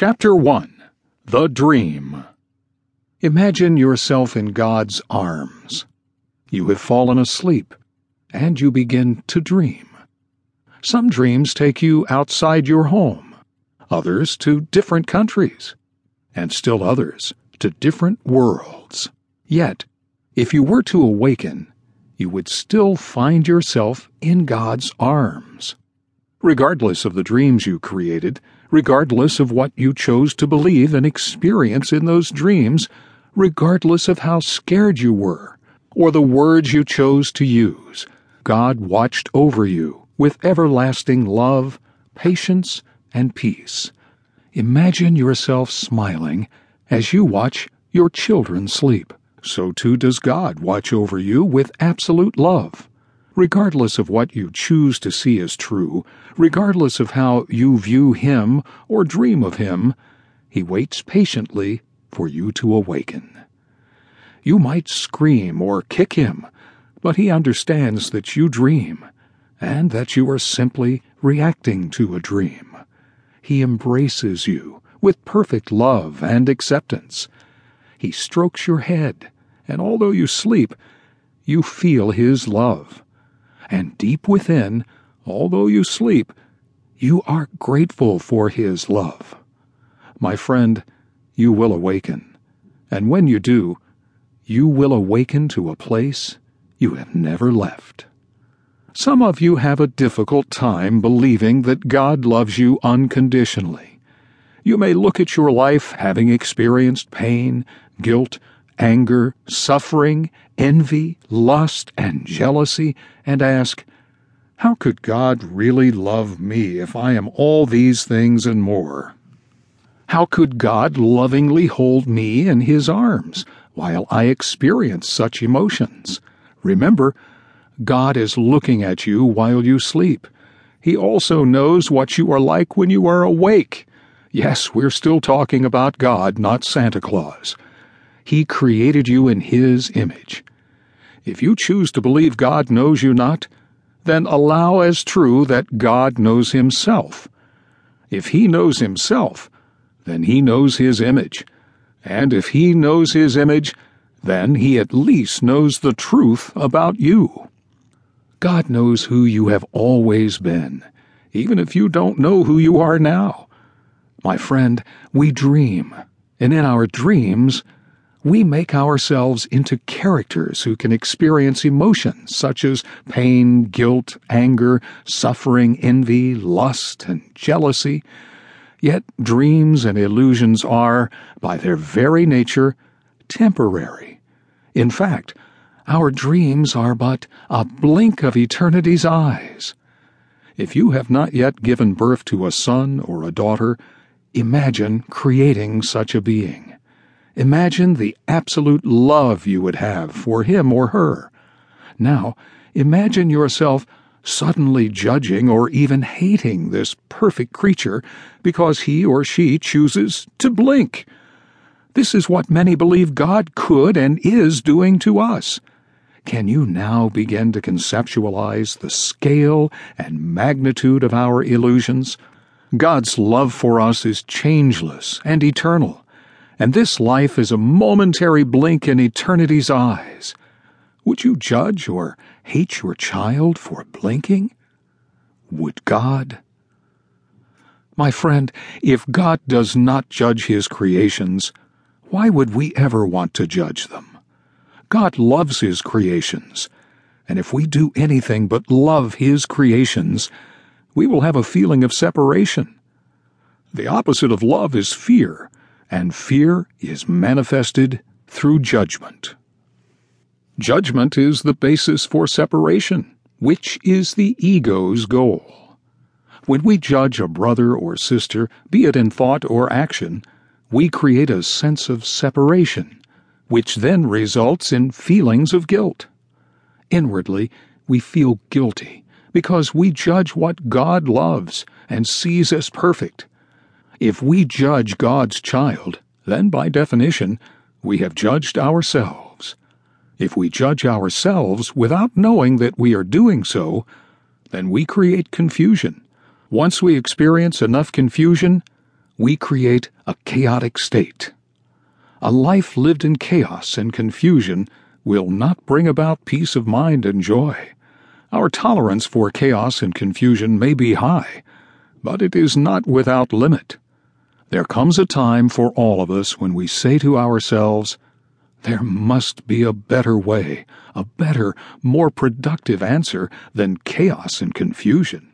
Chapter 1 The Dream Imagine yourself in God's arms. You have fallen asleep, and you begin to dream. Some dreams take you outside your home, others to different countries, and still others to different worlds. Yet, if you were to awaken, you would still find yourself in God's arms. Regardless of the dreams you created, regardless of what you chose to believe and experience in those dreams, regardless of how scared you were, or the words you chose to use, God watched over you with everlasting love, patience, and peace. Imagine yourself smiling as you watch your children sleep. So too does God watch over you with absolute love. Regardless of what you choose to see as true, regardless of how you view Him or dream of Him, He waits patiently for you to awaken. You might scream or kick Him, but He understands that you dream and that you are simply reacting to a dream. He embraces you with perfect love and acceptance. He strokes your head, and although you sleep, you feel His love and deep within, although you sleep, you are grateful for His love. My friend, you will awaken, and when you do, you will awaken to a place you have never left. Some of you have a difficult time believing that God loves you unconditionally. You may look at your life having experienced pain, guilt, anger, suffering, envy, lust, and jealousy, and ask, How could God really love me if I am all these things and more? How could God lovingly hold me in His arms while I experience such emotions? Remember, God is looking at you while you sleep. He also knows what you are like when you are awake. Yes, we're still talking about God, not Santa Claus. He created you in His image. If you choose to believe God knows you not, then allow as true that God knows Himself. If He knows Himself, then He knows His image. And if He knows His image, then He at least knows the truth about you. God knows who you have always been, even if you don't know who you are now. My friend, we dream, and in our dreams, we make ourselves into characters who can experience emotions such as pain, guilt, anger, suffering, envy, lust, and jealousy. Yet dreams and illusions are, by their very nature, temporary. In fact, our dreams are but a blink of eternity's eyes. If you have not yet given birth to a son or a daughter, imagine creating such a being. Imagine the absolute love you would have for him or her. Now, imagine yourself suddenly judging or even hating this perfect creature because he or she chooses to blink. This is what many believe God could and is doing to us. Can you now begin to conceptualize the scale and magnitude of our illusions? God's love for us is changeless and eternal and this life is a momentary blink in eternity's eyes. Would you judge or hate your child for blinking? Would God? My friend, if God does not judge his creations, why would we ever want to judge them? God loves his creations, and if we do anything but love his creations, we will have a feeling of separation. The opposite of love is fear and fear is manifested through judgment. Judgment is the basis for separation, which is the ego's goal. When we judge a brother or sister, be it in thought or action, we create a sense of separation, which then results in feelings of guilt. Inwardly, we feel guilty because we judge what God loves and sees as perfect if we judge God's child, then by definition, we have judged ourselves. If we judge ourselves without knowing that we are doing so, then we create confusion. Once we experience enough confusion, we create a chaotic state. A life lived in chaos and confusion will not bring about peace of mind and joy. Our tolerance for chaos and confusion may be high, but it is not without limit. There comes a time for all of us when we say to ourselves, there must be a better way, a better, more productive answer than chaos and confusion.